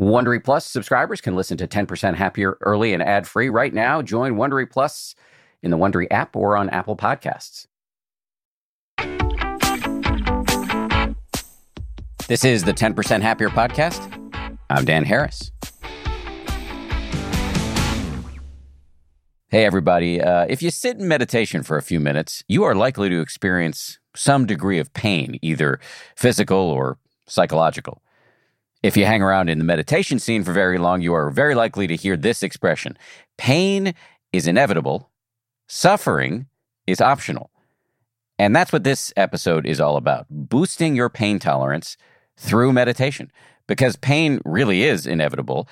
Wondery Plus subscribers can listen to 10% Happier early and ad free right now. Join Wondery Plus in the Wondery app or on Apple Podcasts. This is the 10% Happier podcast. I'm Dan Harris. Hey, everybody. Uh, if you sit in meditation for a few minutes, you are likely to experience some degree of pain, either physical or psychological. If you hang around in the meditation scene for very long, you are very likely to hear this expression pain is inevitable, suffering is optional. And that's what this episode is all about boosting your pain tolerance through meditation. Because pain really is inevitable,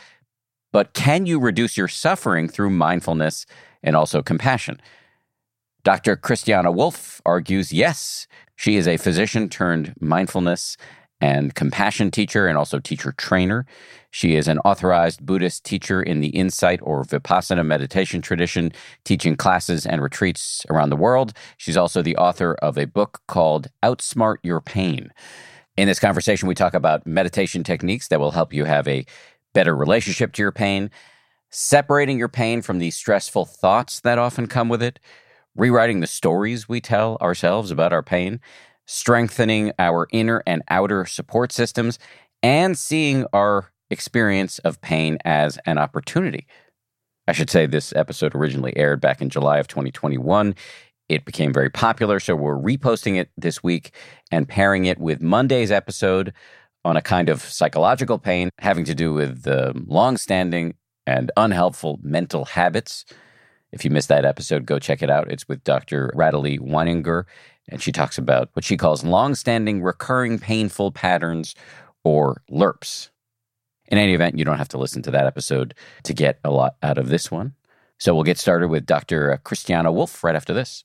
but can you reduce your suffering through mindfulness and also compassion? Dr. Christiane Wolf argues yes. She is a physician turned mindfulness and compassion teacher and also teacher trainer. She is an authorized Buddhist teacher in the insight or vipassana meditation tradition, teaching classes and retreats around the world. She's also the author of a book called Outsmart Your Pain. In this conversation, we talk about meditation techniques that will help you have a better relationship to your pain, separating your pain from the stressful thoughts that often come with it, rewriting the stories we tell ourselves about our pain, strengthening our inner and outer support systems, and seeing our experience of pain as an opportunity. I should say this episode originally aired back in July of 2021. It became very popular, so we're reposting it this week and pairing it with Monday's episode on a kind of psychological pain having to do with the long-standing and unhelpful mental habits. If you missed that episode, go check it out. It's with Dr. Radhule Weininger and she talks about what she calls long-standing recurring painful patterns or LERPs. In any event, you don't have to listen to that episode to get a lot out of this one. So we'll get started with Dr. Uh, Christiane Wolf right after this.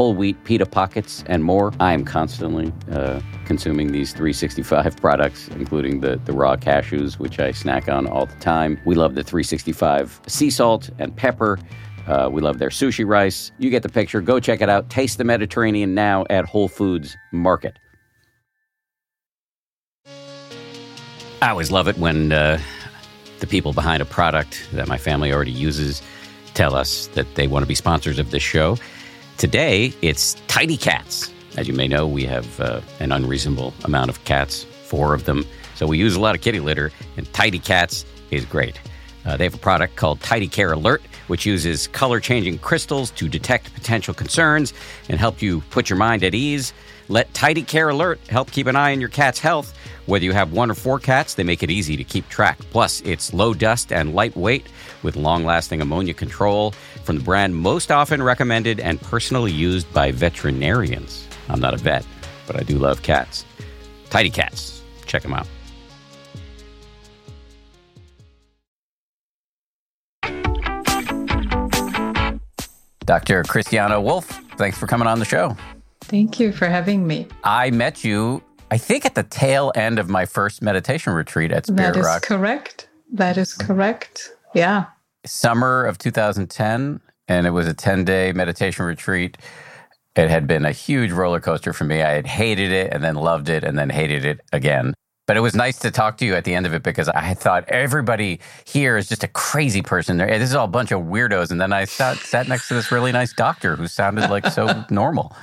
whole wheat pita pockets, and more. I am constantly uh, consuming these 365 products, including the, the raw cashews, which I snack on all the time. We love the 365 sea salt and pepper. Uh, we love their sushi rice. You get the picture. Go check it out. Taste the Mediterranean now at Whole Foods Market. I always love it when uh, the people behind a product that my family already uses tell us that they want to be sponsors of this show. Today, it's Tidy Cats. As you may know, we have uh, an unreasonable amount of cats, four of them. So we use a lot of kitty litter, and Tidy Cats is great. Uh, they have a product called Tidy Care Alert, which uses color changing crystals to detect potential concerns and help you put your mind at ease. Let Tidy Care Alert help keep an eye on your cat's health. Whether you have one or four cats, they make it easy to keep track. Plus, it's low dust and lightweight with long lasting ammonia control from the brand most often recommended and personally used by veterinarians. I'm not a vet, but I do love cats. Tidy Cats. Check them out. Dr. Christiane Wolf, thanks for coming on the show. Thank you for having me. I met you, I think, at the tail end of my first meditation retreat at Spirit Rock. That is Rock. correct. That is correct. Yeah. Summer of 2010, and it was a 10 day meditation retreat. It had been a huge roller coaster for me. I had hated it and then loved it and then hated it again. But it was nice to talk to you at the end of it because I thought everybody here is just a crazy person. This is all a bunch of weirdos. And then I sat, sat next to this really nice doctor who sounded like so normal.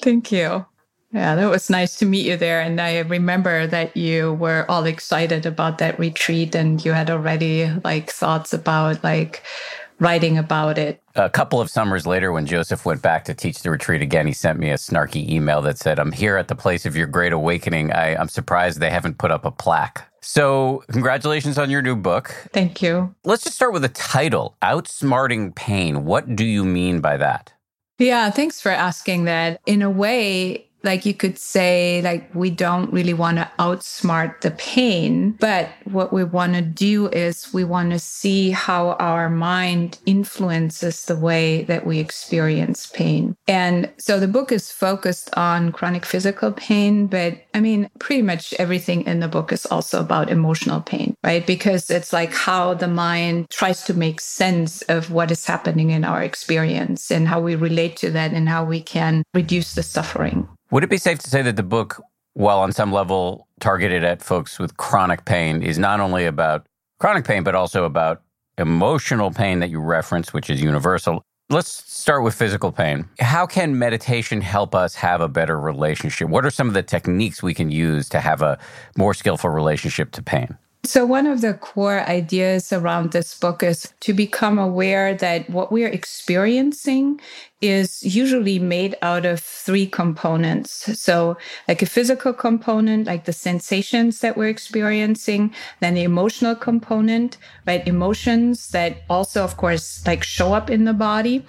Thank you. Yeah, that was nice to meet you there. And I remember that you were all excited about that retreat and you had already like thoughts about like writing about it. A couple of summers later, when Joseph went back to teach the retreat again, he sent me a snarky email that said, I'm here at the place of your great awakening. I, I'm surprised they haven't put up a plaque. So, congratulations on your new book. Thank you. Let's just start with the title Outsmarting Pain. What do you mean by that? Yeah, thanks for asking that. In a way, like you could say like we don't really want to outsmart the pain but what we want to do is we want to see how our mind influences the way that we experience pain. And so the book is focused on chronic physical pain but i mean pretty much everything in the book is also about emotional pain right? Because it's like how the mind tries to make sense of what is happening in our experience and how we relate to that and how we can reduce the suffering would it be safe to say that the book, while on some level targeted at folks with chronic pain, is not only about chronic pain, but also about emotional pain that you reference, which is universal? Let's start with physical pain. How can meditation help us have a better relationship? What are some of the techniques we can use to have a more skillful relationship to pain? So, one of the core ideas around this book is to become aware that what we're experiencing is usually made out of three components. So, like a physical component, like the sensations that we're experiencing, then the emotional component, right? Emotions that also, of course, like show up in the body.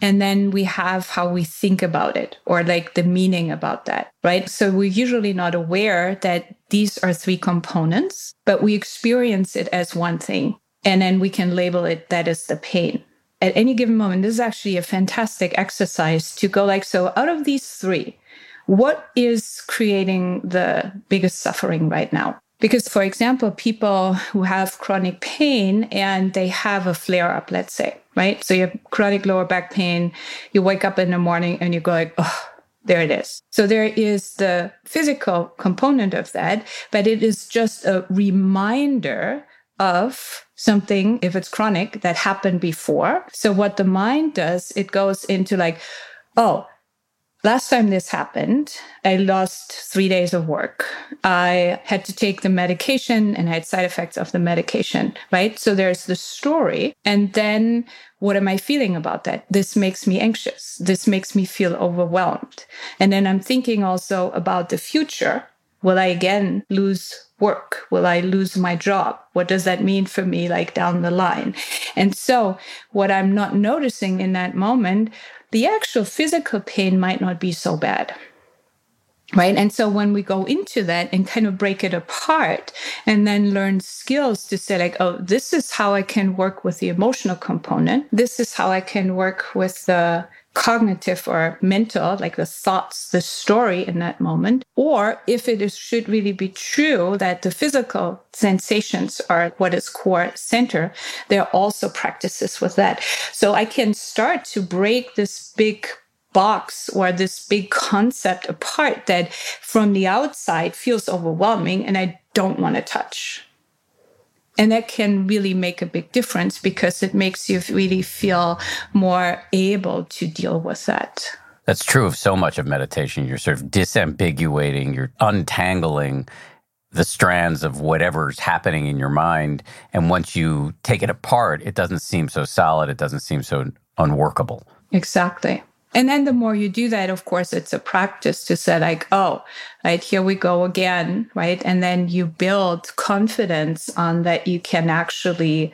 And then we have how we think about it or like the meaning about that, right? So we're usually not aware that these are three components, but we experience it as one thing. And then we can label it that is the pain. At any given moment, this is actually a fantastic exercise to go like, so out of these three, what is creating the biggest suffering right now? Because, for example, people who have chronic pain and they have a flare up, let's say, right? So you have chronic lower back pain, you wake up in the morning and you go like, oh, there it is. So there is the physical component of that, but it is just a reminder of something, if it's chronic, that happened before. So what the mind does, it goes into like, oh, Last time this happened, I lost three days of work. I had to take the medication and I had side effects of the medication, right? So there's the story. And then what am I feeling about that? This makes me anxious. This makes me feel overwhelmed. And then I'm thinking also about the future. Will I again lose work? Will I lose my job? What does that mean for me, like down the line? And so what I'm not noticing in that moment the actual physical pain might not be so bad. Right. And so when we go into that and kind of break it apart and then learn skills to say, like, oh, this is how I can work with the emotional component. This is how I can work with the cognitive or mental, like the thoughts, the story in that moment, or if it is, should really be true that the physical sensations are what is core center, there are also practices with that. So I can start to break this big box or this big concept apart that from the outside feels overwhelming and I don't want to touch. And that can really make a big difference because it makes you really feel more able to deal with that. That's true of so much of meditation. You're sort of disambiguating, you're untangling the strands of whatever's happening in your mind. And once you take it apart, it doesn't seem so solid, it doesn't seem so unworkable. Exactly. And then the more you do that, of course, it's a practice to say, like, oh, right, here we go again, right? And then you build confidence on that you can actually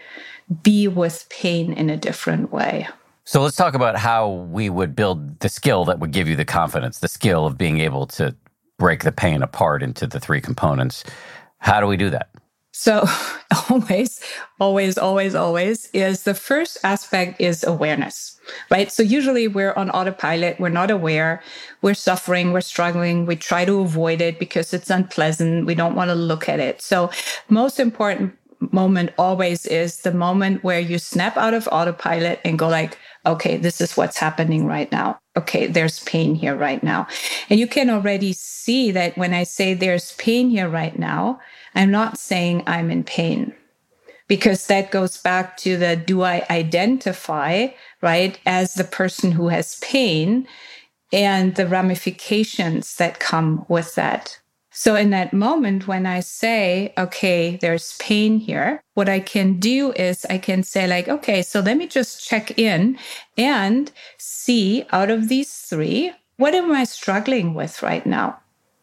be with pain in a different way. So let's talk about how we would build the skill that would give you the confidence, the skill of being able to break the pain apart into the three components. How do we do that? So always, always, always, always is the first aspect is awareness, right? So usually we're on autopilot. We're not aware. We're suffering. We're struggling. We try to avoid it because it's unpleasant. We don't want to look at it. So most important moment always is the moment where you snap out of autopilot and go like, okay, this is what's happening right now. Okay, there's pain here right now. And you can already see that when I say there's pain here right now, I'm not saying I'm in pain because that goes back to the do I identify, right, as the person who has pain and the ramifications that come with that. So in that moment, when I say, okay, there's pain here, what I can do is I can say like, okay, so let me just check in and see out of these three, what am I struggling with right now?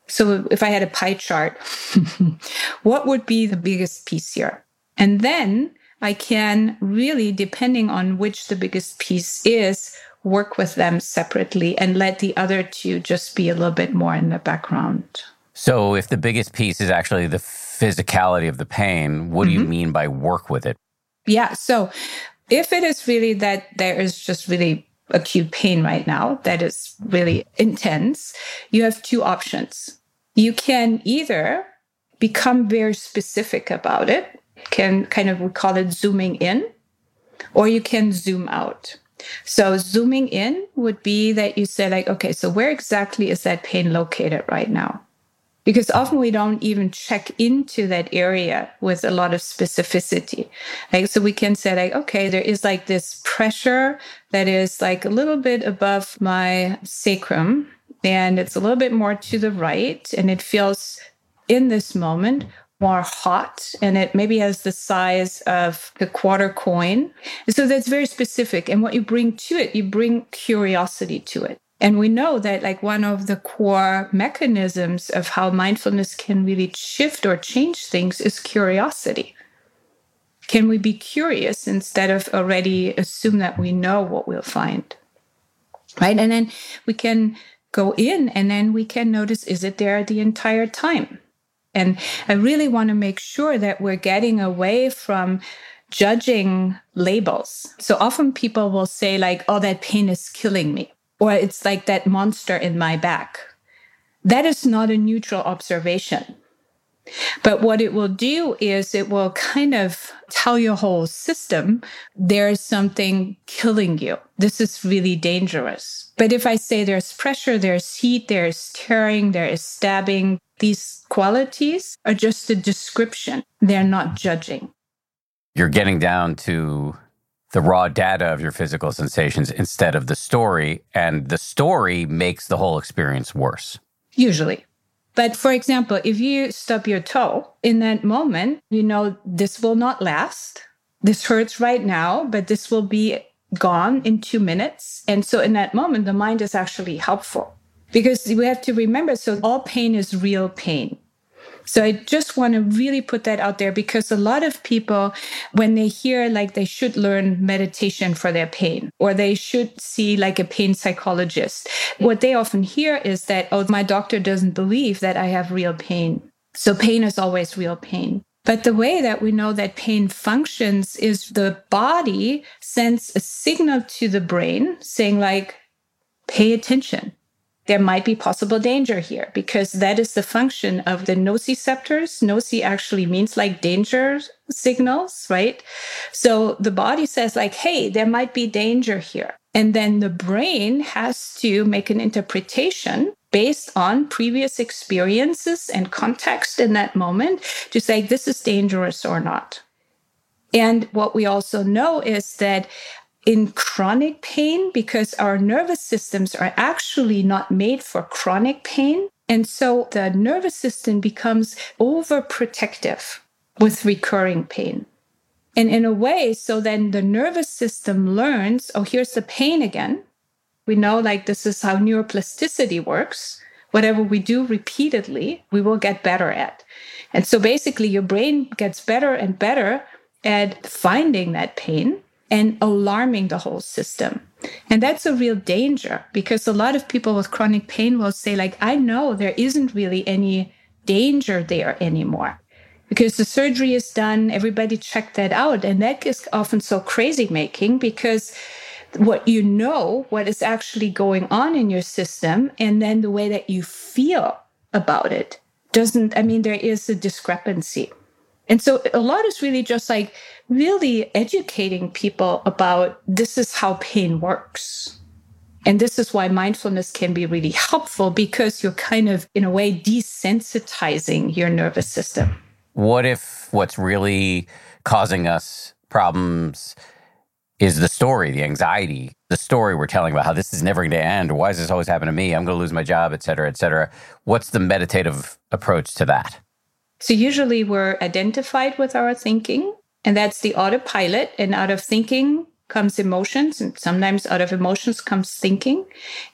So if I had a pie chart, what would be the biggest piece here? And then I can really, depending on which the biggest piece is, work with them separately and let the other two just be a little bit more in the background. So, if the biggest piece is actually the physicality of the pain, what mm-hmm. do you mm-hmm. mean by work with it? Yeah. So, if it is really that there is just really acute pain right now that is really intense, you have two options. You can either become very specific about it, can kind of we call it zooming in, or you can zoom out. So zooming in would be that you say like, okay, so where exactly is that pain located right now? Because often we don't even check into that area with a lot of specificity. Like, so we can say like, okay, there is like this pressure that is like a little bit above my sacrum and it's a little bit more to the right and it feels in this moment more hot and it maybe has the size of a quarter coin. So that's very specific. And what you bring to it, you bring curiosity to it. And we know that, like, one of the core mechanisms of how mindfulness can really shift or change things is curiosity. Can we be curious instead of already assume that we know what we'll find? Right. And then we can go in and then we can notice is it there the entire time? And I really want to make sure that we're getting away from judging labels. So often people will say, like, oh, that pain is killing me or it's like that monster in my back. That is not a neutral observation. But what it will do is it will kind of tell your whole system there's something killing you. This is really dangerous. But if I say there's pressure, there's heat, there's tearing, there is stabbing, these qualities are just a description. They're not judging. You're getting down to the raw data of your physical sensations instead of the story. And the story makes the whole experience worse. Usually. But for example, if you stub your toe in that moment, you know, this will not last. This hurts right now, but this will be gone in two minutes. And so in that moment, the mind is actually helpful because we have to remember so all pain is real pain. So I just want to really put that out there because a lot of people, when they hear like they should learn meditation for their pain or they should see like a pain psychologist, what they often hear is that, oh, my doctor doesn't believe that I have real pain. So pain is always real pain. But the way that we know that pain functions is the body sends a signal to the brain saying like, pay attention there might be possible danger here because that is the function of the nociceptors. Noci actually means like danger signals, right? So the body says like, hey, there might be danger here. And then the brain has to make an interpretation based on previous experiences and context in that moment to say this is dangerous or not. And what we also know is that in chronic pain, because our nervous systems are actually not made for chronic pain. And so the nervous system becomes overprotective with recurring pain. And in a way, so then the nervous system learns, oh, here's the pain again. We know like this is how neuroplasticity works. Whatever we do repeatedly, we will get better at. And so basically, your brain gets better and better at finding that pain and alarming the whole system. And that's a real danger because a lot of people with chronic pain will say, like, I know there isn't really any danger there anymore because the surgery is done, everybody checked that out. And that is often so crazy making because what you know, what is actually going on in your system, and then the way that you feel about it doesn't, I mean, there is a discrepancy. And so a lot is really just like really educating people about this is how pain works. And this is why mindfulness can be really helpful because you're kind of, in a way, desensitizing your nervous system. What if what's really causing us problems is the story, the anxiety, the story we're telling about how this is never going to end. Why does this always happen to me? I'm going to lose my job, et cetera, et cetera. What's the meditative approach to that? So usually we're identified with our thinking, and that's the autopilot. And out of thinking comes emotions, and sometimes out of emotions comes thinking,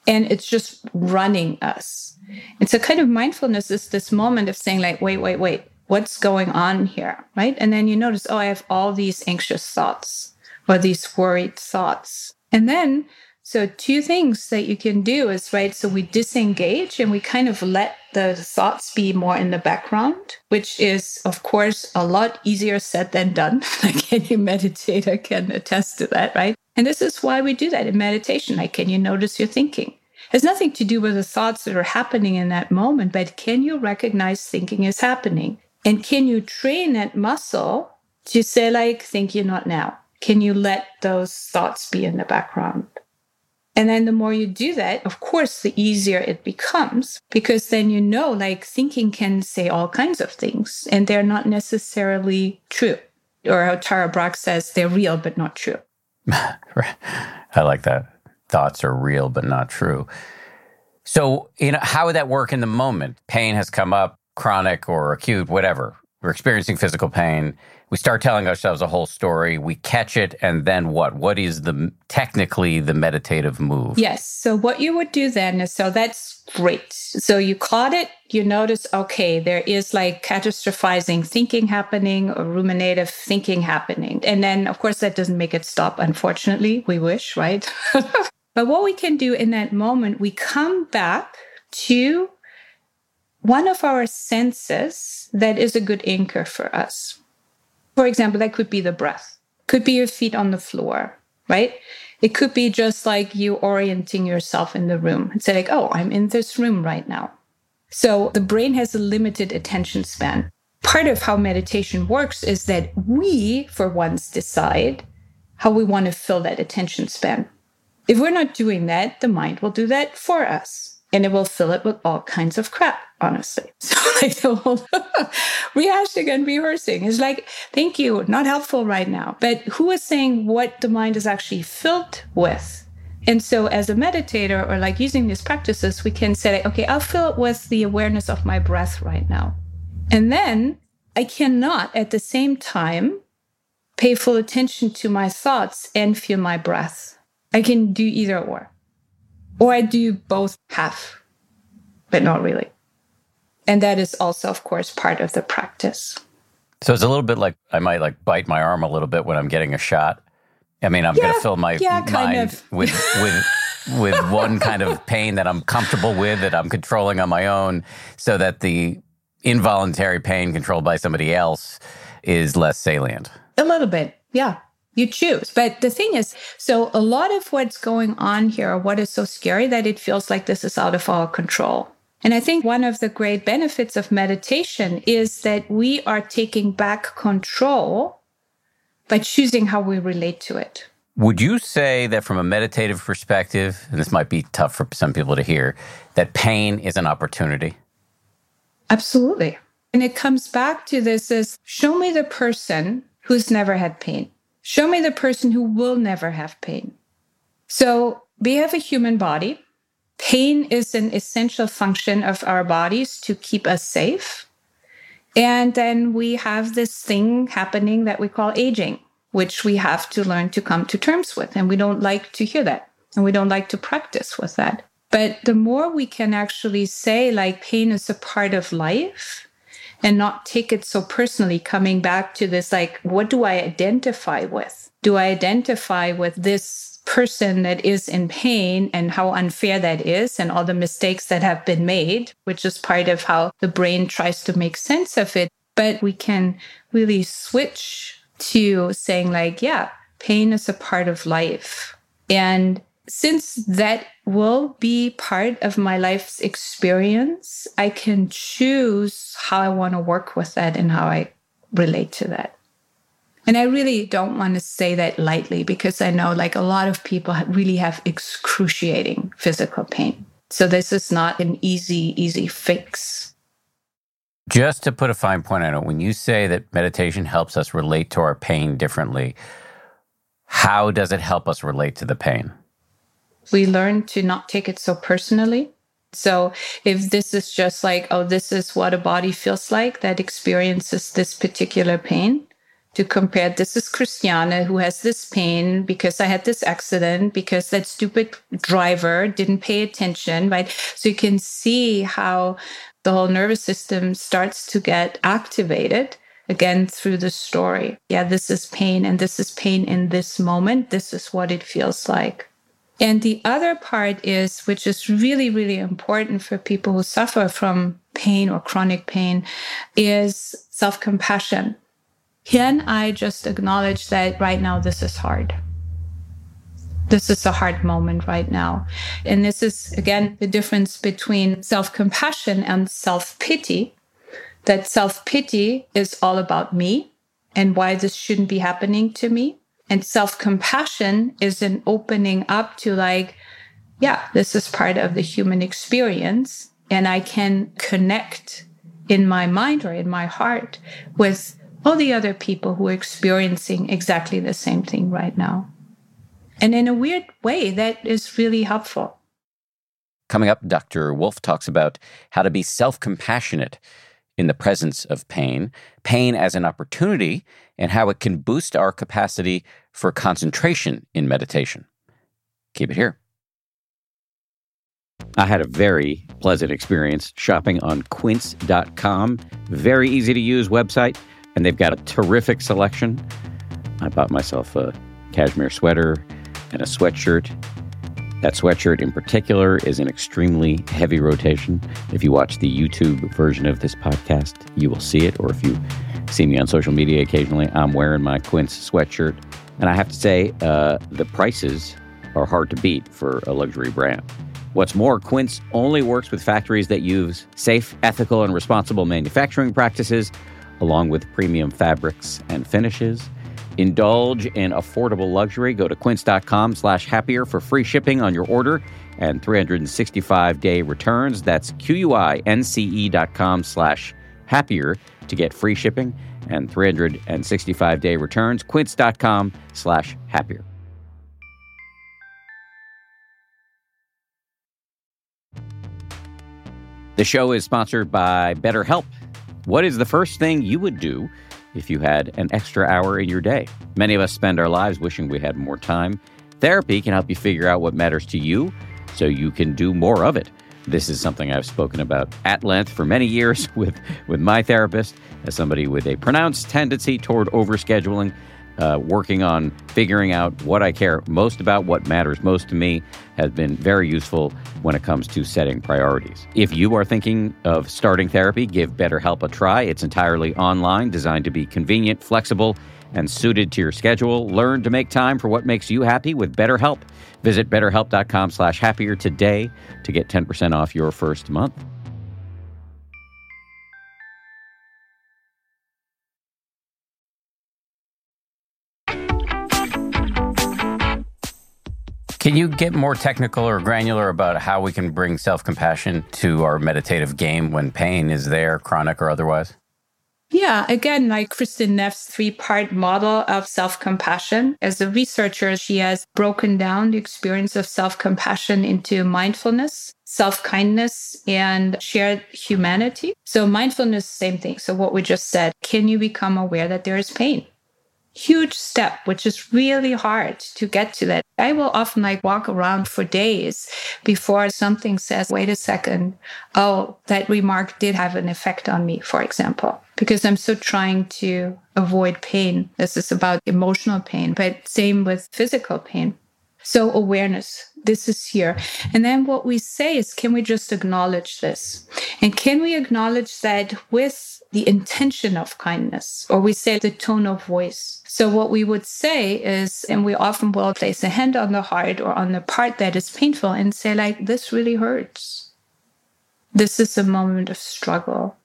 and it's just running us. And so kind of mindfulness is this moment of saying, like, wait, wait, wait, what's going on here? Right. And then you notice, oh, I have all these anxious thoughts or these worried thoughts. And then so two things that you can do is right. So we disengage and we kind of let the thoughts be more in the background, which is of course a lot easier said than done. like any meditator can attest to that, right? And this is why we do that in meditation. Like, can you notice your thinking? It has nothing to do with the thoughts that are happening in that moment, but can you recognize thinking is happening? And can you train that muscle to say, like, think you not now? Can you let those thoughts be in the background? And then the more you do that, of course, the easier it becomes because then you know, like thinking can say all kinds of things and they're not necessarily true. Or how Tara Brach says, they're real, but not true. I like that. Thoughts are real, but not true. So, you know, how would that work in the moment? Pain has come up, chronic or acute, whatever. We're experiencing physical pain we start telling ourselves a whole story, we catch it, and then what? What is the technically the meditative move? Yes. So what you would do then is so that's great. So you caught it, you notice, okay, there is like catastrophizing thinking happening or ruminative thinking happening. And then of course that doesn't make it stop, unfortunately. We wish, right? but what we can do in that moment, we come back to one of our senses that is a good anchor for us. For example, that could be the breath, could be your feet on the floor, right? It could be just like you orienting yourself in the room and say, like, oh, I'm in this room right now. So the brain has a limited attention span. Part of how meditation works is that we, for once, decide how we want to fill that attention span. If we're not doing that, the mind will do that for us and it will fill it with all kinds of crap, honestly. So like the whole rehashing and rehearsing is like, thank you, not helpful right now. But who is saying what the mind is actually filled with? And so as a meditator or like using these practices, we can say, okay, I'll fill it with the awareness of my breath right now. And then I cannot at the same time pay full attention to my thoughts and feel my breath. I can do either or. Or I do both half, but not really. And that is also, of course, part of the practice. So it's a little bit like I might like bite my arm a little bit when I'm getting a shot. I mean, I'm yeah, going to fill my yeah, mind with with with one kind of pain that I'm comfortable with that I'm controlling on my own, so that the involuntary pain controlled by somebody else is less salient. A little bit, yeah you choose. But the thing is, so a lot of what's going on here, what is so scary that it feels like this is out of our control. And I think one of the great benefits of meditation is that we are taking back control by choosing how we relate to it. Would you say that from a meditative perspective, and this might be tough for some people to hear, that pain is an opportunity? Absolutely. And it comes back to this is show me the person who's never had pain. Show me the person who will never have pain. So we have a human body. Pain is an essential function of our bodies to keep us safe. And then we have this thing happening that we call aging, which we have to learn to come to terms with. And we don't like to hear that. And we don't like to practice with that. But the more we can actually say, like, pain is a part of life and not take it so personally, coming back to this, like, what do I identify with? Do I identify with this person that is in pain and how unfair that is and all the mistakes that have been made, which is part of how the brain tries to make sense of it? But we can really switch to saying, like, yeah, pain is a part of life. And since that will be part of my life's experience, I can choose how I want to work with that and how I relate to that. And I really don't want to say that lightly because I know like a lot of people really have excruciating physical pain. So this is not an easy, easy fix. Just to put a fine point on it, when you say that meditation helps us relate to our pain differently, how does it help us relate to the pain? We learn to not take it so personally. So if this is just like, oh, this is what a body feels like that experiences this particular pain, to compare this is Christiane who has this pain because I had this accident, because that stupid driver didn't pay attention, right? So you can see how the whole nervous system starts to get activated again through the story. Yeah, this is pain and this is pain in this moment. This is what it feels like. And the other part is, which is really, really important for people who suffer from pain or chronic pain, is self compassion. Can I just acknowledge that right now this is hard? This is a hard moment right now. And this is, again, the difference between self compassion and self pity. That self pity is all about me and why this shouldn't be happening to me. And self compassion is an opening up to like, yeah, this is part of the human experience. And I can connect in my mind or in my heart with all the other people who are experiencing exactly the same thing right now. And in a weird way, that is really helpful. Coming up, Dr. Wolf talks about how to be self compassionate in the presence of pain, pain as an opportunity, and how it can boost our capacity for concentration in meditation. Keep it here. I had a very pleasant experience shopping on quince.com. Very easy to use website, and they've got a terrific selection. I bought myself a cashmere sweater and a sweatshirt that sweatshirt in particular is an extremely heavy rotation. If you watch the YouTube version of this podcast, you will see it. Or if you see me on social media occasionally, I'm wearing my Quince sweatshirt. And I have to say, uh, the prices are hard to beat for a luxury brand. What's more, Quince only works with factories that use safe, ethical, and responsible manufacturing practices, along with premium fabrics and finishes. Indulge in affordable luxury. Go to quince.com slash happier for free shipping on your order and 365 day returns. That's Q-U-I-N-C-E dot com slash happier to get free shipping and 365 day returns. Quince.com slash happier. The show is sponsored by BetterHelp. What is the first thing you would do if you had an extra hour in your day. Many of us spend our lives wishing we had more time. Therapy can help you figure out what matters to you so you can do more of it. This is something I've spoken about at length for many years with, with my therapist as somebody with a pronounced tendency toward overscheduling uh, working on figuring out what I care most about, what matters most to me, has been very useful when it comes to setting priorities. If you are thinking of starting therapy, give BetterHelp a try. It's entirely online, designed to be convenient, flexible, and suited to your schedule. Learn to make time for what makes you happy with BetterHelp. Visit betterhelp.com slash happier today to get 10% off your first month. Can you get more technical or granular about how we can bring self compassion to our meditative game when pain is there, chronic or otherwise? Yeah, again, like Kristin Neff's three part model of self compassion. As a researcher, she has broken down the experience of self compassion into mindfulness, self kindness, and shared humanity. So, mindfulness, same thing. So, what we just said, can you become aware that there is pain? Huge step, which is really hard to get to that. I will often like walk around for days before something says, wait a second. Oh, that remark did have an effect on me, for example, because I'm so trying to avoid pain. This is about emotional pain, but same with physical pain. So awareness, this is here. And then what we say is, can we just acknowledge this? And can we acknowledge that with the intention of kindness, or we say the tone of voice? So what we would say is, and we often will place a hand on the heart or on the part that is painful and say like, this really hurts. This is a moment of struggle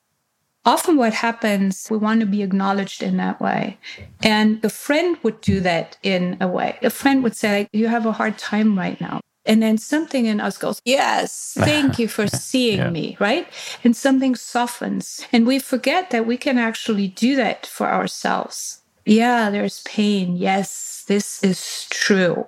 often what happens, we want to be acknowledged in that way. And the friend would do that in a way. A friend would say, You have a hard time right now. And then something in us goes, Yes, thank you for seeing yeah. me, right? And something softens. And we forget that we can actually do that for ourselves. Yeah, there's pain. Yes, this is true.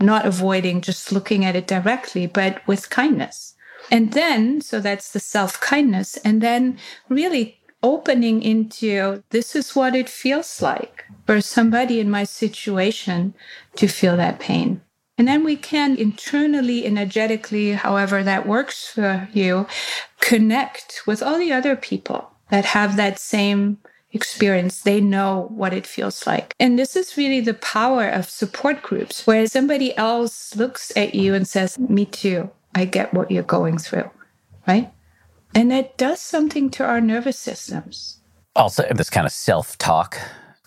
Not avoiding just looking at it directly, but with kindness. And then, so that's the self kindness. And then really opening into this is what it feels like for somebody in my situation to feel that pain. And then we can internally, energetically, however that works for you, connect with all the other people that have that same experience. They know what it feels like. And this is really the power of support groups, where somebody else looks at you and says, Me too. I get what you're going through, right? And that does something to our nervous systems. Also, this kind of self talk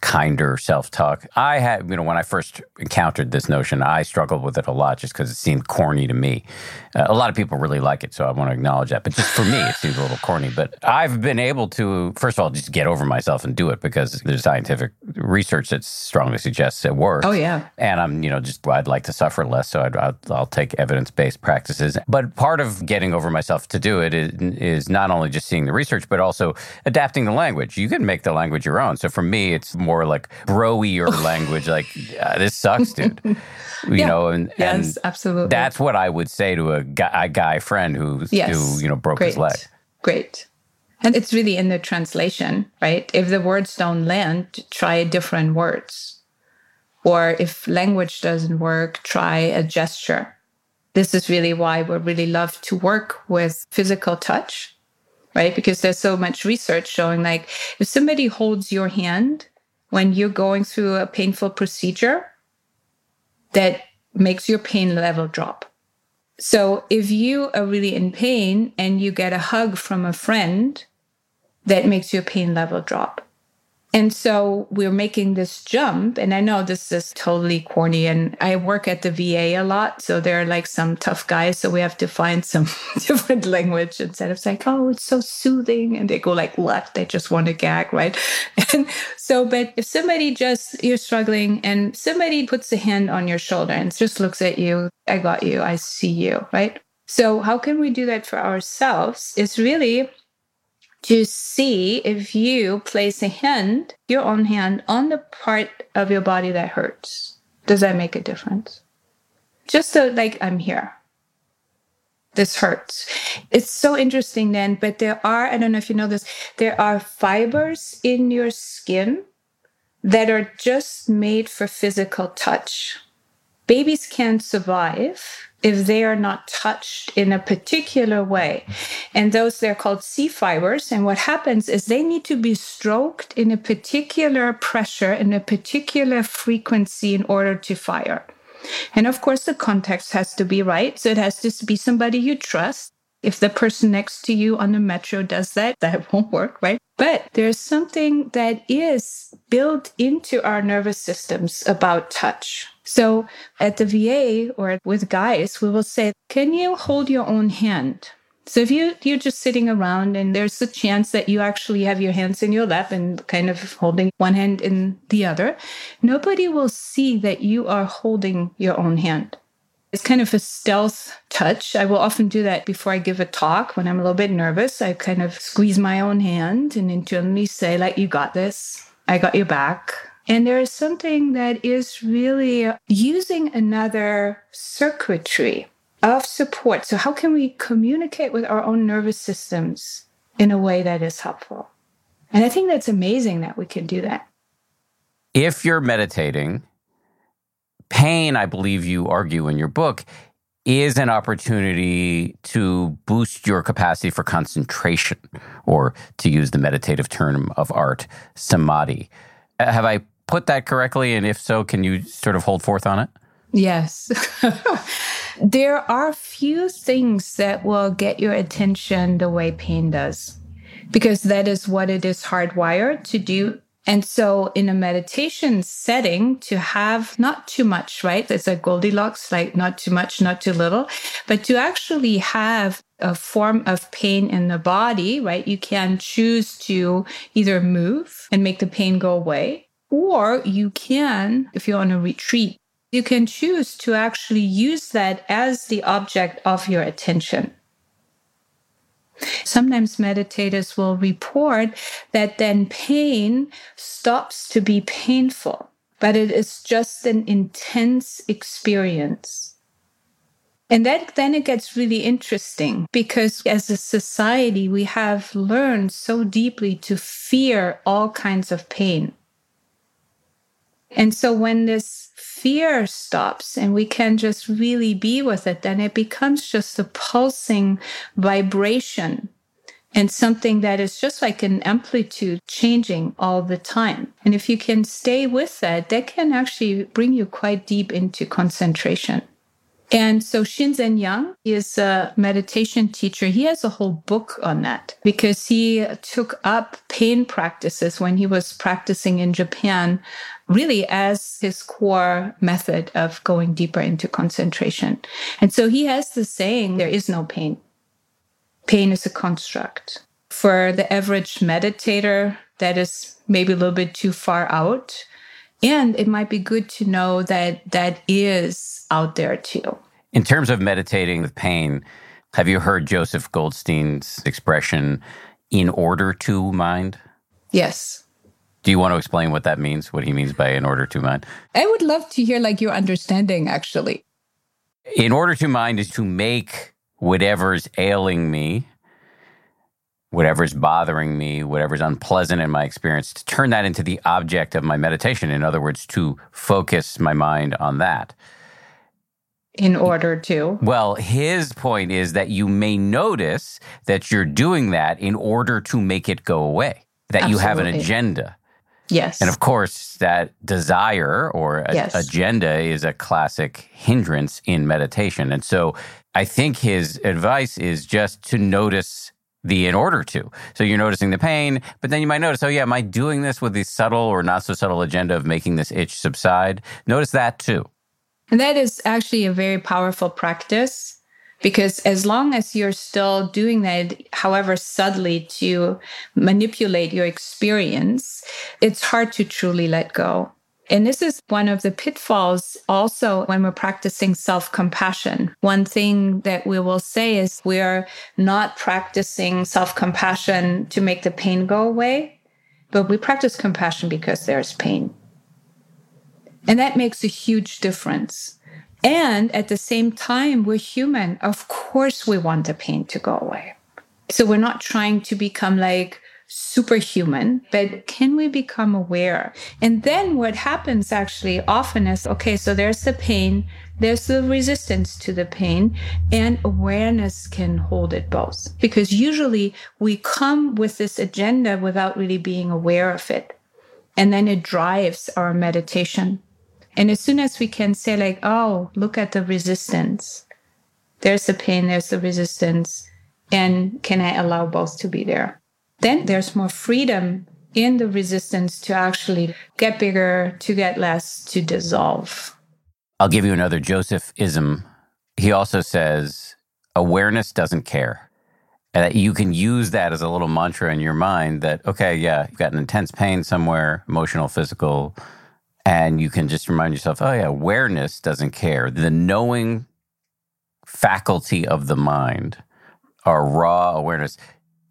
kinder self-talk. I had, you know, when I first encountered this notion, I struggled with it a lot just because it seemed corny to me. Uh, a lot of people really like it, so I want to acknowledge that. But just for me, it seems a little corny. But I've been able to, first of all, just get over myself and do it because there's scientific research that strongly suggests it works. Oh yeah. And I'm, you know, just I'd like to suffer less, so I'd, I'll, I'll take evidence-based practices. But part of getting over myself to do it is, is not only just seeing the research, but also adapting the language. You can make the language your own. So for me, it's more more like broier language, like yeah, this sucks, dude. You yeah. know, and, yes, and absolutely. That's what I would say to a guy, a guy friend who yes. who you know broke Great. his leg. Great. And it's really in the translation, right? If the words don't land, try different words. Or if language doesn't work, try a gesture. This is really why we really love to work with physical touch, right? Because there's so much research showing like if somebody holds your hand when you're going through a painful procedure that makes your pain level drop. So if you are really in pain and you get a hug from a friend, that makes your pain level drop. And so we're making this jump. And I know this is totally corny. And I work at the VA a lot. So they're like some tough guys. So we have to find some different language instead of saying, oh, it's so soothing. And they go like, what? They just want to gag, right? And so, but if somebody just, you're struggling and somebody puts a hand on your shoulder and just looks at you, I got you, I see you, right? So how can we do that for ourselves? It's really to see if you place a hand, your own hand, on the part of your body that hurts. Does that make a difference? Just so, like, I'm here. This hurts. It's so interesting then, but there are, I don't know if you know this, there are fibers in your skin that are just made for physical touch. Babies can't survive if they are not touched in a particular way. And those they're called C fibers. And what happens is they need to be stroked in a particular pressure, in a particular frequency in order to fire. And of course, the context has to be right. So it has to be somebody you trust. If the person next to you on the metro does that, that won't work, right? But there's something that is built into our nervous systems about touch. So at the VA or with guys, we will say, can you hold your own hand? So if you you're just sitting around and there's a chance that you actually have your hands in your lap and kind of holding one hand in the other, nobody will see that you are holding your own hand. It's kind of a stealth touch. I will often do that before I give a talk when I'm a little bit nervous. I kind of squeeze my own hand and internally say, like, you got this. I got your back. And there is something that is really using another circuitry of support. So, how can we communicate with our own nervous systems in a way that is helpful? And I think that's amazing that we can do that. If you're meditating, pain, I believe you argue in your book, is an opportunity to boost your capacity for concentration, or to use the meditative term of art, samadhi. Uh, have I put that correctly? And if so, can you sort of hold forth on it? Yes. there are few things that will get your attention the way pain does, because that is what it is hardwired to do and so in a meditation setting to have not too much, right? It's a Goldilocks, like not too much, not too little, but to actually have a form of pain in the body, right? You can choose to either move and make the pain go away, or you can, if you're on a retreat, you can choose to actually use that as the object of your attention. Sometimes meditators will report that then pain stops to be painful, but it is just an intense experience. And that then it gets really interesting because as a society, we have learned so deeply to fear all kinds of pain. And so when this fear stops and we can just really be with it, then it becomes just a pulsing vibration and something that is just like an amplitude changing all the time. And if you can stay with that, that can actually bring you quite deep into concentration. And so Shinzen Young is a meditation teacher. He has a whole book on that because he took up pain practices when he was practicing in Japan, really as his core method of going deeper into concentration. And so he has the saying, there is no pain. Pain is a construct. For the average meditator, that is maybe a little bit too far out. And it might be good to know that that is out there too. In terms of meditating with pain, have you heard Joseph Goldstein's expression, in order to mind? Yes. Do you want to explain what that means? What he means by in order to mind? I would love to hear like your understanding actually. In order to mind is to make whatever's ailing me, whatever's bothering me, whatever's unpleasant in my experience, to turn that into the object of my meditation. In other words, to focus my mind on that. In order to? Well, his point is that you may notice that you're doing that in order to make it go away, that Absolutely. you have an agenda. Yes. And of course, that desire or a, yes. agenda is a classic hindrance in meditation. And so I think his advice is just to notice the in order to. So you're noticing the pain, but then you might notice, oh, yeah, am I doing this with the subtle or not so subtle agenda of making this itch subside? Notice that too. And that is actually a very powerful practice because as long as you're still doing that, however subtly to manipulate your experience, it's hard to truly let go. And this is one of the pitfalls also when we're practicing self compassion. One thing that we will say is we're not practicing self compassion to make the pain go away, but we practice compassion because there's pain. And that makes a huge difference. And at the same time, we're human. Of course, we want the pain to go away. So we're not trying to become like superhuman, but can we become aware? And then what happens actually often is okay, so there's the pain, there's the resistance to the pain, and awareness can hold it both. Because usually we come with this agenda without really being aware of it. And then it drives our meditation. And as soon as we can say, like, oh, look at the resistance, there's the pain, there's the resistance, and can I allow both to be there? then there's more freedom in the resistance to actually get bigger, to get less, to dissolve. I'll give you another Joseph ism. He also says awareness doesn't care. And that you can use that as a little mantra in your mind that, okay, yeah, you've got an intense pain somewhere, emotional, physical, and you can just remind yourself, oh, yeah, awareness doesn't care. The knowing faculty of the mind, our raw awareness,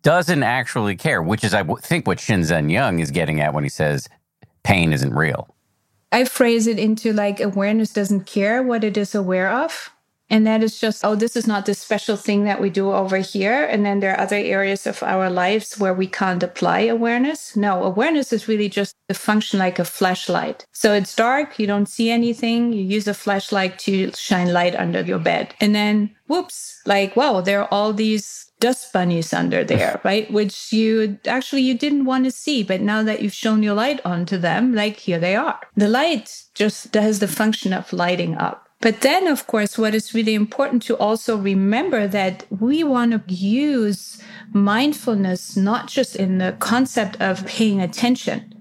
doesn't actually care, which is, I think, what Shinzen Young is getting at when he says pain isn't real. I phrase it into like awareness doesn't care what it is aware of. And that is just, oh, this is not this special thing that we do over here. And then there are other areas of our lives where we can't apply awareness. No, awareness is really just a function like a flashlight. So it's dark, you don't see anything. You use a flashlight to shine light under your bed. And then, whoops, like, wow, there are all these dust bunnies under there, right? Which you actually you didn't want to see, but now that you've shown your light onto them, like here they are. The light just has the function of lighting up. But then, of course, what is really important to also remember that we want to use mindfulness not just in the concept of paying attention.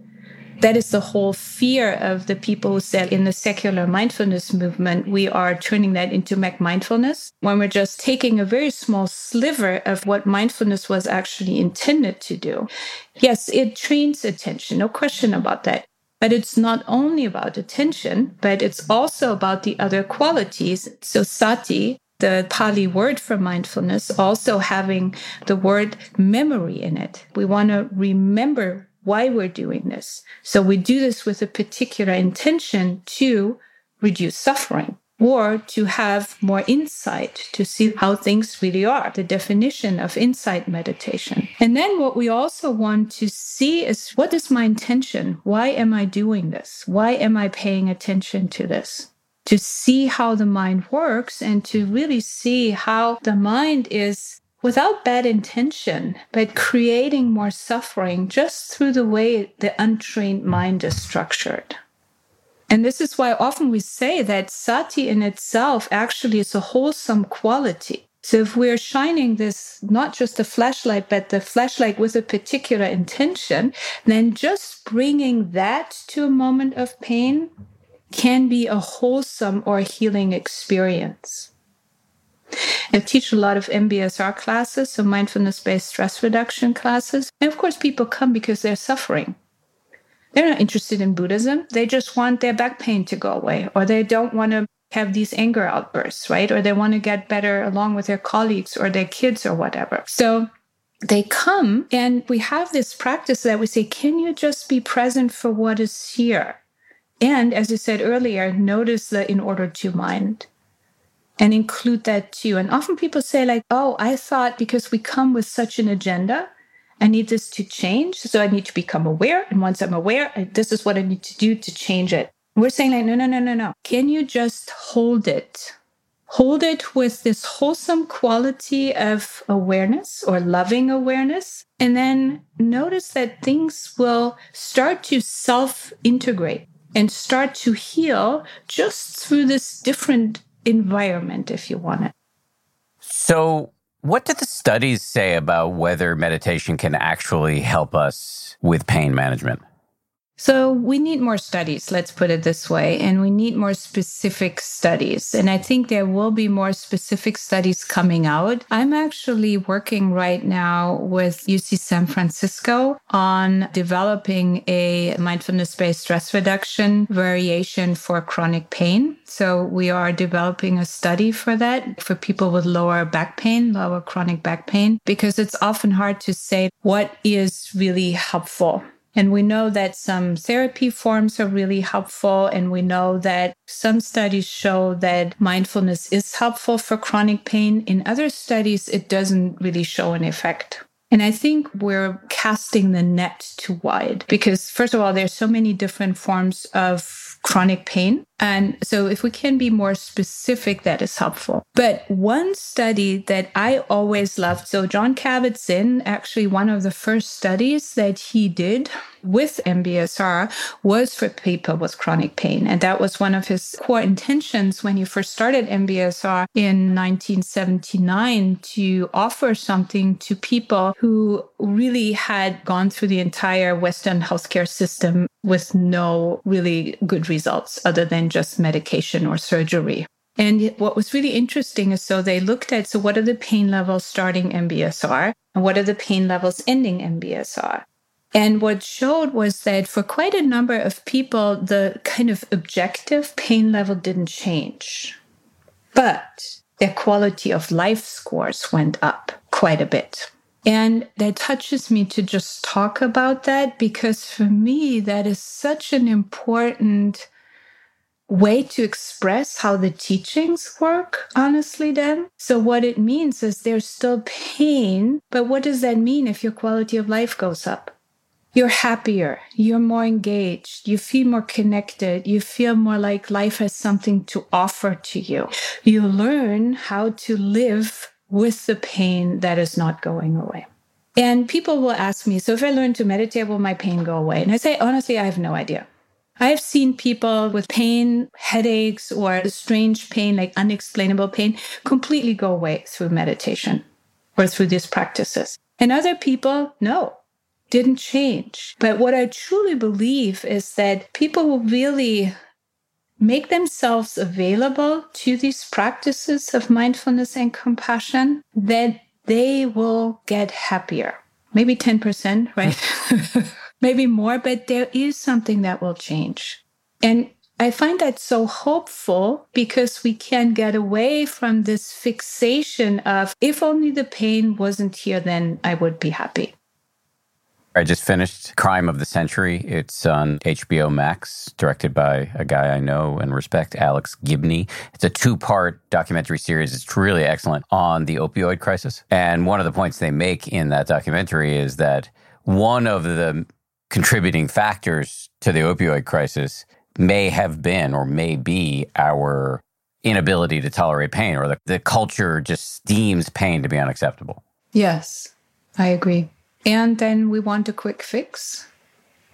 That is the whole fear of the people who said in the secular mindfulness movement, we are turning that into McMindfulness when we're just taking a very small sliver of what mindfulness was actually intended to do. Yes, it trains attention, no question about that. But it's not only about attention, but it's also about the other qualities. So sati, the Pali word for mindfulness, also having the word memory in it. We want to remember why we're doing this. So we do this with a particular intention to reduce suffering or to have more insight to see how things really are, the definition of insight meditation. And then what we also want to see is what is my intention? Why am I doing this? Why am I paying attention to this? To see how the mind works and to really see how the mind is without bad intention, but creating more suffering just through the way the untrained mind is structured. And this is why often we say that sati in itself actually is a wholesome quality. So if we're shining this, not just a flashlight, but the flashlight with a particular intention, then just bringing that to a moment of pain can be a wholesome or healing experience. I teach a lot of MBSR classes, so mindfulness based stress reduction classes. And of course, people come because they're suffering. They're not interested in Buddhism. They just want their back pain to go away, or they don't want to have these anger outbursts, right? Or they want to get better along with their colleagues or their kids or whatever. So they come and we have this practice that we say, can you just be present for what is here? And as you said earlier, notice the in order to mind and include that too. And often people say, like, oh, I thought because we come with such an agenda, I need this to change. So I need to become aware. And once I'm aware, I, this is what I need to do to change it. We're saying, like, no, no, no, no, no. Can you just hold it? Hold it with this wholesome quality of awareness or loving awareness. And then notice that things will start to self integrate and start to heal just through this different environment, if you want it. So, what do the studies say about whether meditation can actually help us with pain management? So we need more studies, let's put it this way, and we need more specific studies. And I think there will be more specific studies coming out. I'm actually working right now with UC San Francisco on developing a mindfulness based stress reduction variation for chronic pain. So we are developing a study for that for people with lower back pain, lower chronic back pain, because it's often hard to say what is really helpful and we know that some therapy forms are really helpful. And we know that some studies show that mindfulness is helpful for chronic pain. In other studies, it doesn't really show an effect. And I think we're casting the net too wide because, first of all, there's so many different forms of chronic pain. And so if we can be more specific, that is helpful. But one study that I always loved, so Jon Kabat-Zinn, actually one of the first studies that he did with MBSR was for people with chronic pain. And that was one of his core intentions when he first started MBSR in 1979 to offer something to people who really had gone through the entire Western healthcare system with no really good results other than just medication or surgery. And what was really interesting is so they looked at so what are the pain levels starting MBSR and what are the pain levels ending MBSR? And what showed was that for quite a number of people, the kind of objective pain level didn't change. But their quality of life scores went up quite a bit. And that touches me to just talk about that because for me, that is such an important way to express how the teachings work, honestly, then. So, what it means is there's still pain, but what does that mean if your quality of life goes up? You're happier, you're more engaged, you feel more connected, you feel more like life has something to offer to you. You learn how to live with the pain that is not going away. And people will ask me, so if I learn to meditate, will my pain go away? And I say, honestly, I have no idea. I've seen people with pain, headaches, or strange pain, like unexplainable pain, completely go away through meditation or through these practices. And other people, no, didn't change. But what I truly believe is that people will really make themselves available to these practices of mindfulness and compassion, that they will get happier. Maybe 10%, right? maybe more, but there is something that will change. And I find that so hopeful because we can get away from this fixation of if only the pain wasn't here, then I would be happy. I just finished Crime of the Century. It's on HBO Max, directed by a guy I know and respect, Alex Gibney. It's a two part documentary series. It's really excellent on the opioid crisis. And one of the points they make in that documentary is that one of the contributing factors to the opioid crisis may have been or may be our inability to tolerate pain or the, the culture just deems pain to be unacceptable. Yes, I agree. And then we want a quick fix,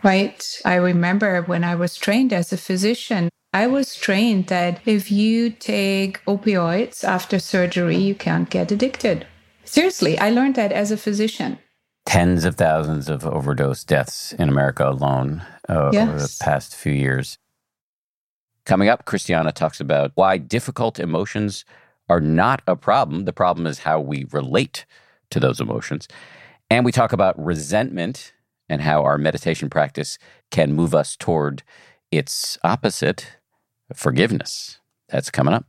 right? I remember when I was trained as a physician, I was trained that if you take opioids after surgery, you can't get addicted. Seriously, I learned that as a physician tens of thousands of overdose deaths in America alone uh, yes. over the past few years. Coming up, Christiane talks about why difficult emotions are not a problem. The problem is how we relate to those emotions. And we talk about resentment and how our meditation practice can move us toward its opposite, forgiveness. That's coming up.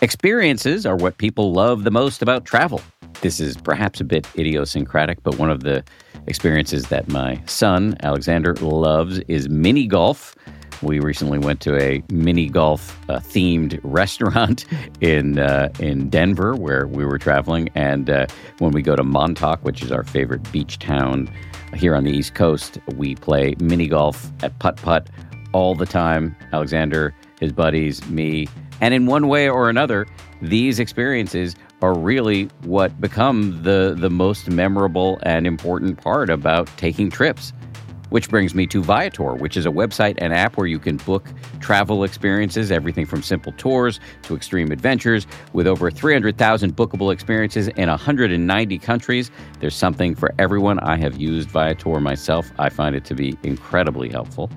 Experiences are what people love the most about travel. This is perhaps a bit idiosyncratic, but one of the experiences that my son, Alexander, loves is mini golf. We recently went to a mini golf uh, themed restaurant in uh, in Denver where we were traveling, and uh, when we go to Montauk, which is our favorite beach town here on the East Coast, we play mini golf at putt putt all the time. Alexander, his buddies, me, and in one way or another, these experiences are really what become the, the most memorable and important part about taking trips. Which brings me to Viator, which is a website and app where you can book travel experiences, everything from simple tours to extreme adventures. With over 300,000 bookable experiences in 190 countries, there's something for everyone. I have used Viator myself. I find it to be incredibly helpful.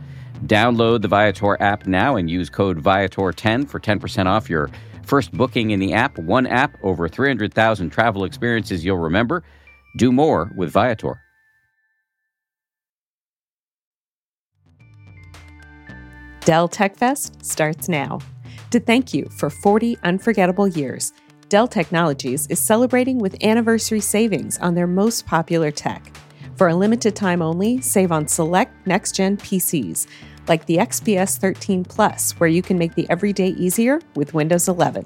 Download the Viator app now and use code Viator10 for 10% off your First booking in the app, one app, over 300,000 travel experiences you'll remember. Do more with Viator. Dell Tech Fest starts now. To thank you for 40 unforgettable years, Dell Technologies is celebrating with anniversary savings on their most popular tech. For a limited time only, save on select next gen PCs like the XPS 13 Plus, where you can make the everyday easier with Windows 11.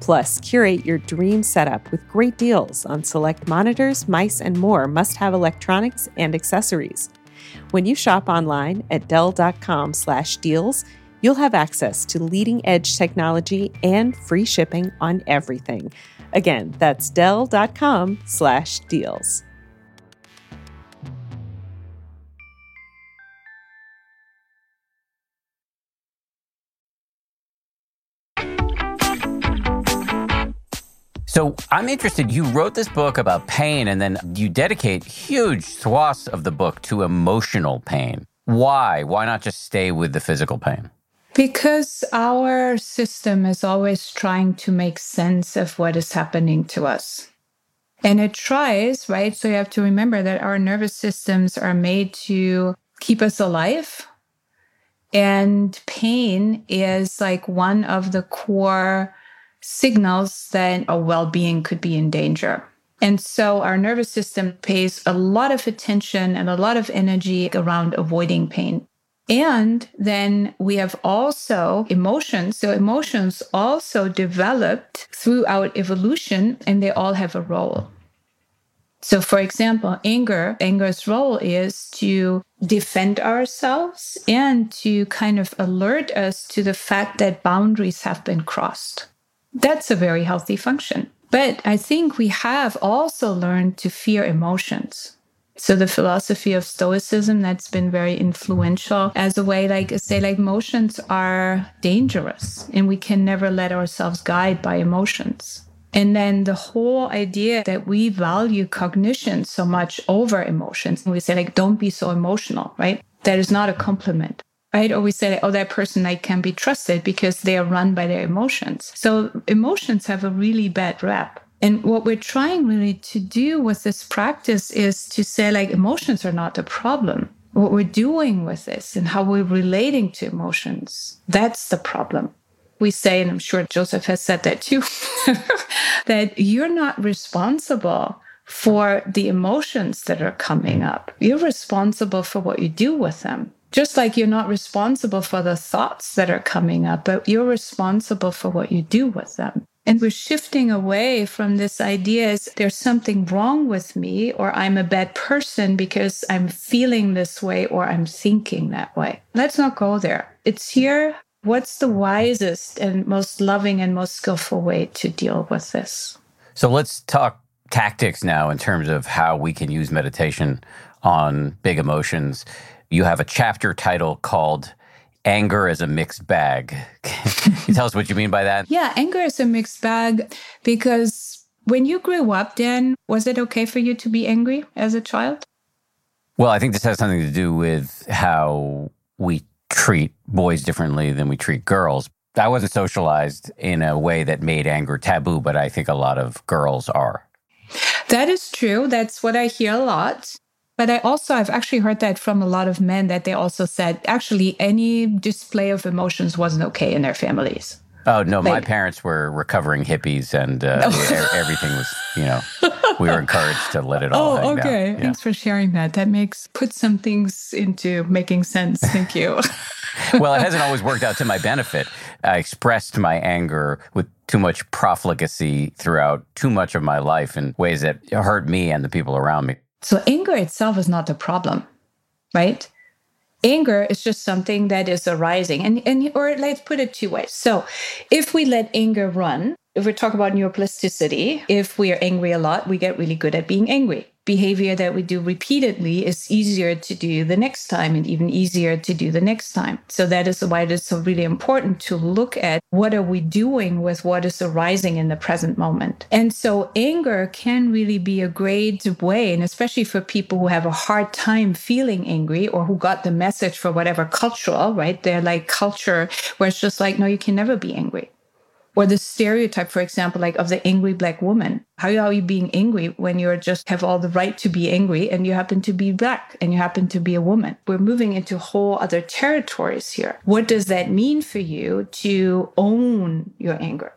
Plus, curate your dream setup with great deals on select monitors, mice, and more must have electronics and accessories. When you shop online at Dell.com/deals, you'll have access to leading edge technology and free shipping on everything. Again, that's Dell.com/deals. So I'm interested. You wrote this book about pain, and then you dedicate huge swaths of the book to emotional pain. Why? Why not just stay with the physical pain? Because our system is always trying to make sense of what is happening to us. And it tries, right? So you have to remember that our nervous systems are made to keep us alive And pain is like one of the core signals that our well being could be in danger. And so our nervous system pays a lot of attention and a lot of energy around avoiding pain. And then we have also emotions. So emotions also developed throughout evolution and they all have a role. So, for example, anger, anger's role is to defend ourselves and to kind of alert us to the fact that boundaries have been crossed. That's a very healthy function. But I think we have also learned to fear emotions. So the philosophy of stoicism that's been very influential as a way like say like emotions are dangerous and we can never let ourselves guide by emotions. And then the whole idea that we value cognition so much over emotions. And we say like don't be so emotional, right? That is not a compliment Or we say, oh, that person like can be trusted because they are run by their emotions. So emotions have a really bad rap. And what we're trying really to do with this practice is to say, like, emotions are not the problem. What we're doing with this and how we're relating to emotions, that's the problem. We say, and I'm sure Joseph has said that too, that you're not responsible for the emotions that are coming up. You're responsible for what you do with them. Just like you're not responsible for the thoughts that are coming up, but you're responsible for what you do with them. And we're shifting away from this idea is there's something wrong with me or I'm a bad person because I'm feeling this way or I'm thinking that way. Let's not go there. It's here. What's the wisest and most loving and most skillful way to deal with this? So let's talk tactics now in terms of how we can use meditation on big emotions you have a chapter title called Anger is a Mixed Bag. Can you tell us what you mean by that? Yeah, anger is a mixed bag because when you grew up, Dan, was it okay for you to be angry as a child? Well, I think this has something to do with how we treat boys differently than we treat girls. I wasn't socialized in a way that made anger taboo, but I think a lot of girls are. That is true. That's what I hear a lot. But I also, I've actually heard that from a lot of men that they also said actually any display of emotions wasn't okay in their families. Oh, no, like, my parents were recovering hippies and uh, everything was, you know, we were encouraged to let it all Oh, okay. Yeah. Thanks for sharing that. That makes, put some things into making sense. Thank you. well, it hasn't always worked out to my benefit. I expressed my anger with too much profligacy throughout too much of my life in ways that hurt me and the people around me. So anger itself is not the problem, right? Anger is just something that is arising. And, and or let's put it two ways. So if we let anger run, if we talk about neuroplasticity, if we are angry a lot, we get really good at being angry behavior that we do repeatedly is easier to do the next time and even easier to do the next time. So that is why it is so really important to look at what are we doing with what is arising in the present moment. And so anger can really be a great way, and especially for people who have a hard time feeling angry or who got the message for whatever cultural, right? They're like culture where it's just like, no, you can never be angry or the stereotype, for example, like of the angry black woman. How are you being angry when you're just have all the right to be angry and you happen to be black and you happen to be a woman? We're moving into whole other territories here. What does that mean for you to own your anger?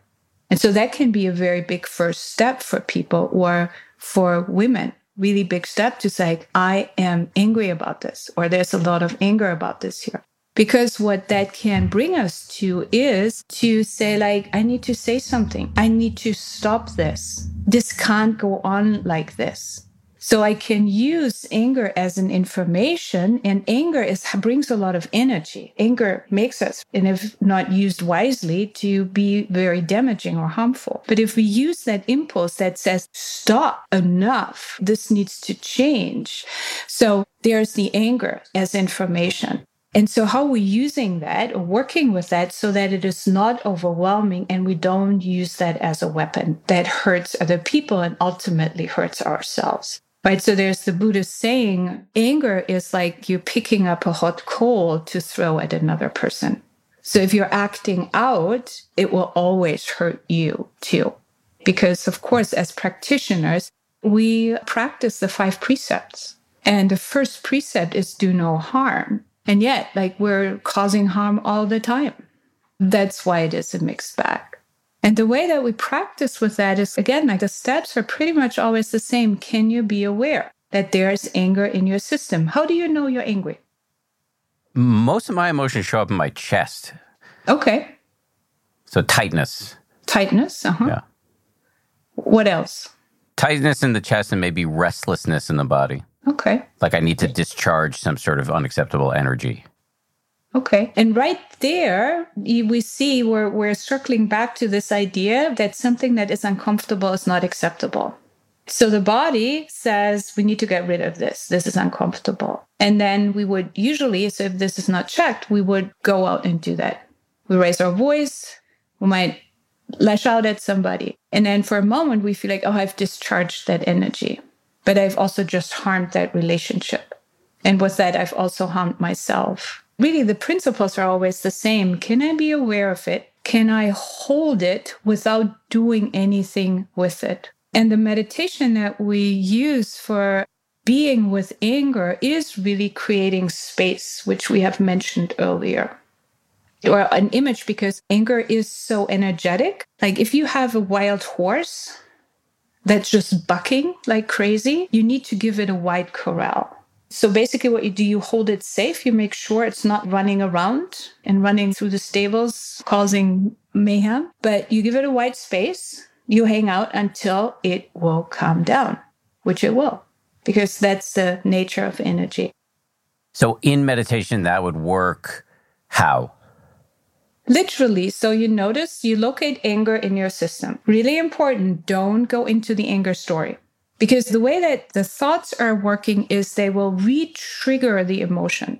And so that can be a very big first step for people or for women really big step to say, I am angry about this, or there's a lot of anger about this here. Because what that can bring us to is to say, like, I need to say something. I need to stop this. This can't go on like this. So I can use anger as an information and anger is brings a lot of energy. Anger makes us, and if not used wisely, to be very damaging or harmful. But if we use that impulse that says, stop, enough, this needs to change. So there's the anger as information. And so, how are we using that or working with that so that it is not overwhelming and we don't use that as a weapon that hurts other people and ultimately hurts ourselves? Right. So, there's the Buddhist saying anger is like you picking up a hot coal to throw at another person. So, if you're acting out, it will always hurt you too. Because, of course, as practitioners, we practice the five precepts. And the first precept is do no harm. And yet, like, we're causing harm all the time. That's why it is a mixed bag. And the way that we practice with that is again, like the steps are pretty much always the same. Can you be aware that there's anger in your system? How do you know you're angry? Most of my emotions show up in my chest. Okay. So tightness. Tightness. Uh huh. Yeah. What else? Tightness in the chest and maybe restlessness in the body. Okay. Like I need to discharge some sort of unacceptable energy. Okay. And right there, we see we're, we're circling back to this idea that something that is uncomfortable is not acceptable. So the body says, we need to get rid of this. This is uncomfortable. And then we would usually, so if this is not checked, we would go out and do that. We raise our voice. We might lash out at somebody. And then for a moment, we feel like, oh, I've discharged that energy, but I've also just harmed that relationship. And with that, I've also harmed myself really the principles are always the same. Can I be aware of it? Can I hold it without doing anything with it? And the meditation that we use for being with anger is really creating space, which we have mentioned earlier. Or an image because anger is so energetic. Like if you have a wild horse that's just bucking like crazy, you need to give it a wide corral so basically, what you do, you hold it safe. You make sure it's not running around and running through the stables, causing mayhem, but you give it a white space. You hang out until it will calm down, which it will, because that's the nature of energy. So in meditation, that would work how? Literally. So you notice you locate anger in your system. Really important. Don't go into the anger story. Because the way that the thoughts are working is they will re trigger the emotion,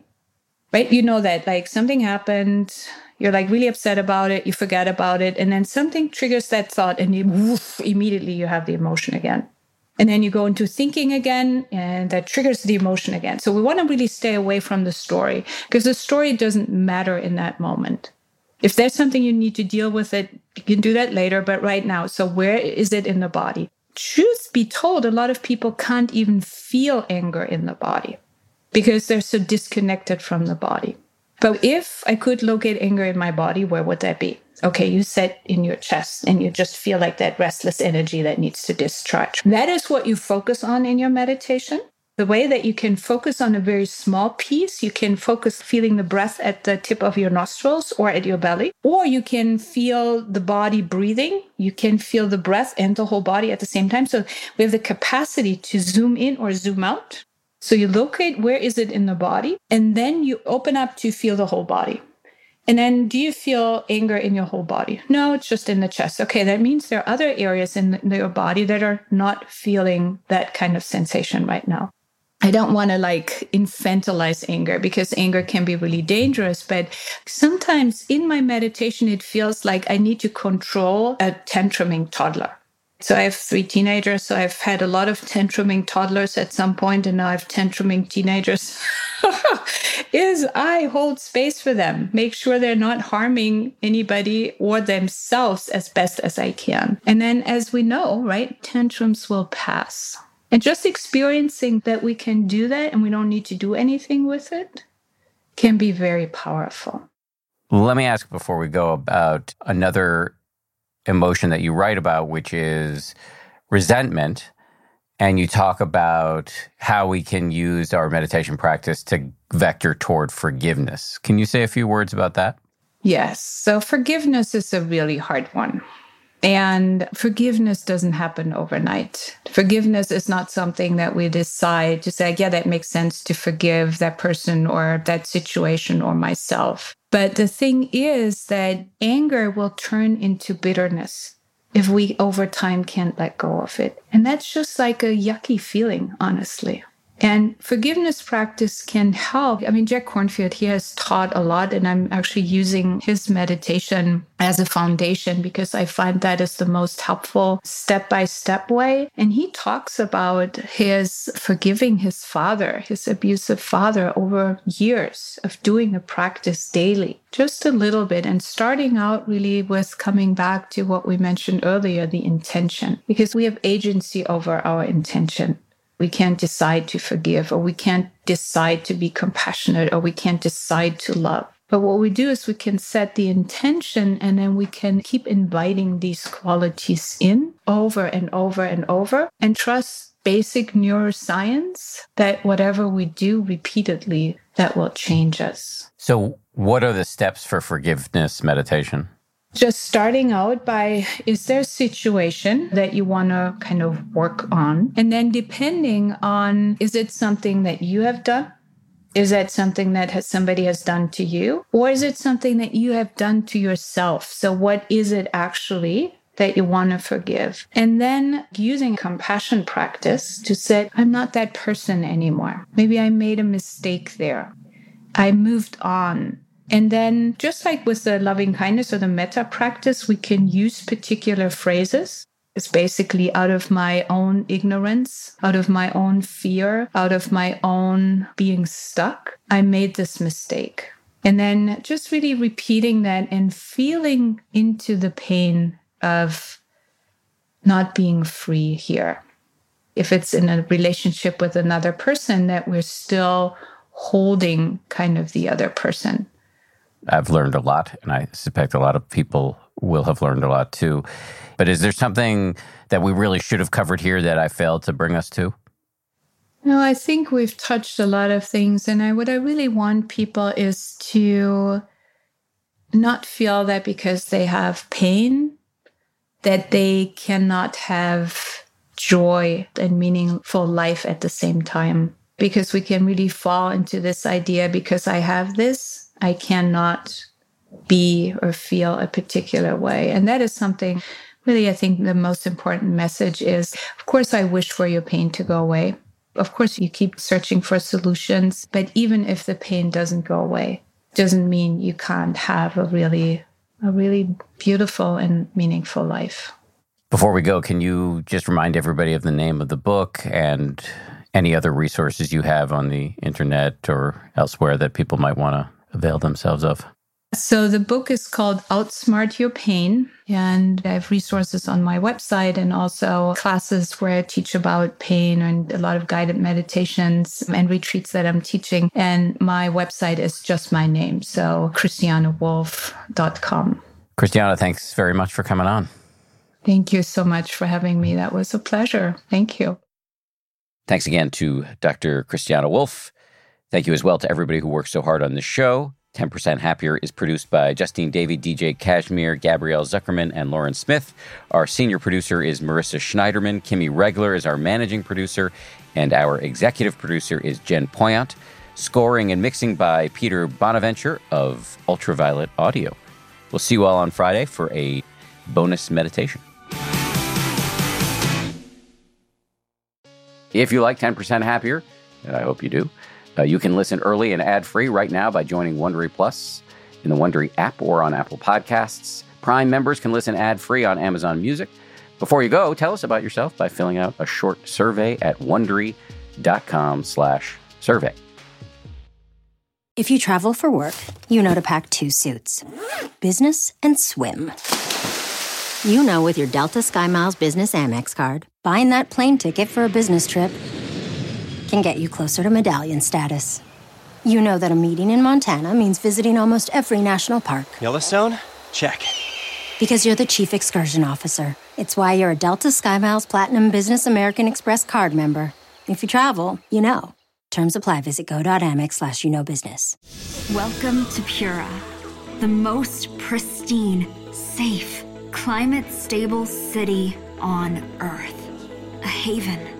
right? You know that like something happened, you're like really upset about it, you forget about it, and then something triggers that thought, and you woof, immediately you have the emotion again. And then you go into thinking again, and that triggers the emotion again. So we want to really stay away from the story because the story doesn't matter in that moment. If there's something you need to deal with it, you can do that later, but right now. So where is it in the body? truth be told, a lot of people can't even feel anger in the body because they're so disconnected from the body. But if I could locate anger in my body, where would that be? Okay, you sit in your chest and you just feel like that restless energy that needs to discharge. That is what you focus on in your meditation the way that you can focus on a very small piece. You can focus feeling the breath at the tip of your nostrils or at your belly, or you can feel the body breathing. You can feel the breath and the whole body at the same time. So we have the capacity to zoom in or zoom out. So you locate where is it in the body, and then you open up to feel the whole body. And then do you feel anger in your whole body? No, it's just in the chest. Okay, that means there are other areas in your body that are not feeling that kind of sensation right now. I don't want to like infantilize anger because anger can be really dangerous. But sometimes in my meditation, it feels like I need to control a tantruming toddler. So I have three teenagers. So I've had a lot of tantruming toddlers at some point, and now I have tantruming teenagers. is I hold space for them, make sure they're not harming anybody or themselves as best as I can. And then, as we know, right, tantrums will pass. And just experiencing that we can do that and we don't need to do anything with it can be very powerful. Let me ask before we go about another emotion that you write about, which is resentment. And you talk about how we can use our meditation practice to vector toward forgiveness. Can you say a few words about that? Yes. So, forgiveness is a really hard one. And forgiveness doesn't happen overnight. Forgiveness is not something that we decide to say, yeah, that makes sense to forgive that person or that situation or myself. But the thing is that anger will turn into bitterness if we over time can't let go of it. And that's just like a yucky feeling, honestly. And forgiveness practice can help. I mean, Jack Kornfield, he has taught a lot, and I'm actually using his meditation as a foundation because I find that is the most helpful step by step way. And he talks about his forgiving his father, his abusive father, over years of doing the practice daily, just a little bit, and starting out really with coming back to what we mentioned earlier the intention, because we have agency over our intention. We can't decide to forgive, or we can't decide to be compassionate, or we can't decide to love. But what we do is we can set the intention and then we can keep inviting these qualities in over and over and over and trust basic neuroscience that whatever we do repeatedly, that will change us. So, what are the steps for forgiveness meditation? Just starting out by is there a situation that you want to kind of work on? And then depending on is it something that you have done? Is that something that has, somebody has done to you? Or is it something that you have done to yourself? So what is it actually that you want to forgive? And then using compassion practice to say, I'm not that person anymore. Maybe I made a mistake there. I moved on. And then, just like with the loving kindness or the metta practice, we can use particular phrases. It's basically out of my own ignorance, out of my own fear, out of my own being stuck. I made this mistake. And then just really repeating that and feeling into the pain of not being free here. If it's in a relationship with another person, that we're still holding kind of the other person. I've learned a lot, and I suspect a lot of people will have learned a lot too. But is there something that we really should have covered here that I failed to bring us to? No, I think we've touched a lot of things. And I, what I really want people is to not feel that because they have pain, that they cannot have joy and meaningful life at the same time. Because we can really fall into this idea because I have this, I cannot be or feel a particular way. And that is something really, I think the most important message is of course, I wish for your pain to go away. Of course, you keep searching for solutions, but even if the pain doesn't go away, doesn't mean you can't have a really, a really beautiful and meaningful life. Before we go, can you just remind everybody of the name of the book and any other resources you have on the internet or elsewhere that people might want to avail themselves of? So the book is called Outsmart Your Pain, and I have resources on my website and also classes where I teach about pain and a lot of guided meditations and retreats that I'm teaching. And my website is just my name, so christianewolf.com. Christiane, thanks very much for coming on. Thank you so much for having me. That was a pleasure. Thank you. Thanks again to Dr. Christiane Wolf. Thank you as well to everybody who works so hard on this show. 10% Happier is produced by Justine Davy, DJ Cashmere, Gabrielle Zuckerman, and Lauren Smith. Our senior producer is Marissa Schneiderman. Kimmy Regler is our managing producer, and our executive producer is Jen Poyant. Scoring and mixing by Peter Bonaventure of Ultraviolet Audio. We'll see you all on Friday for a bonus meditation. If you like 10% Happier, and I hope you do, uh, you can listen early and ad free right now by joining Wondery Plus in the Wondery app or on Apple Podcasts. Prime members can listen ad free on Amazon Music. Before you go, tell us about yourself by filling out a short survey at wondery.com/slash survey. If you travel for work, you know to pack two suits business and swim. You know, with your Delta SkyMiles Business Amex card, buying that plane ticket for a business trip can get you closer to medallion status. You know that a meeting in Montana means visiting almost every national park. Yellowstone? Check. Because you're the chief excursion officer. It's why you're a Delta SkyMiles Platinum Business American Express card member. If you travel, you know. Terms apply. Visit go.amex slash you know business. Welcome to Pura, the most pristine, safe, climate stable city on Earth. A haven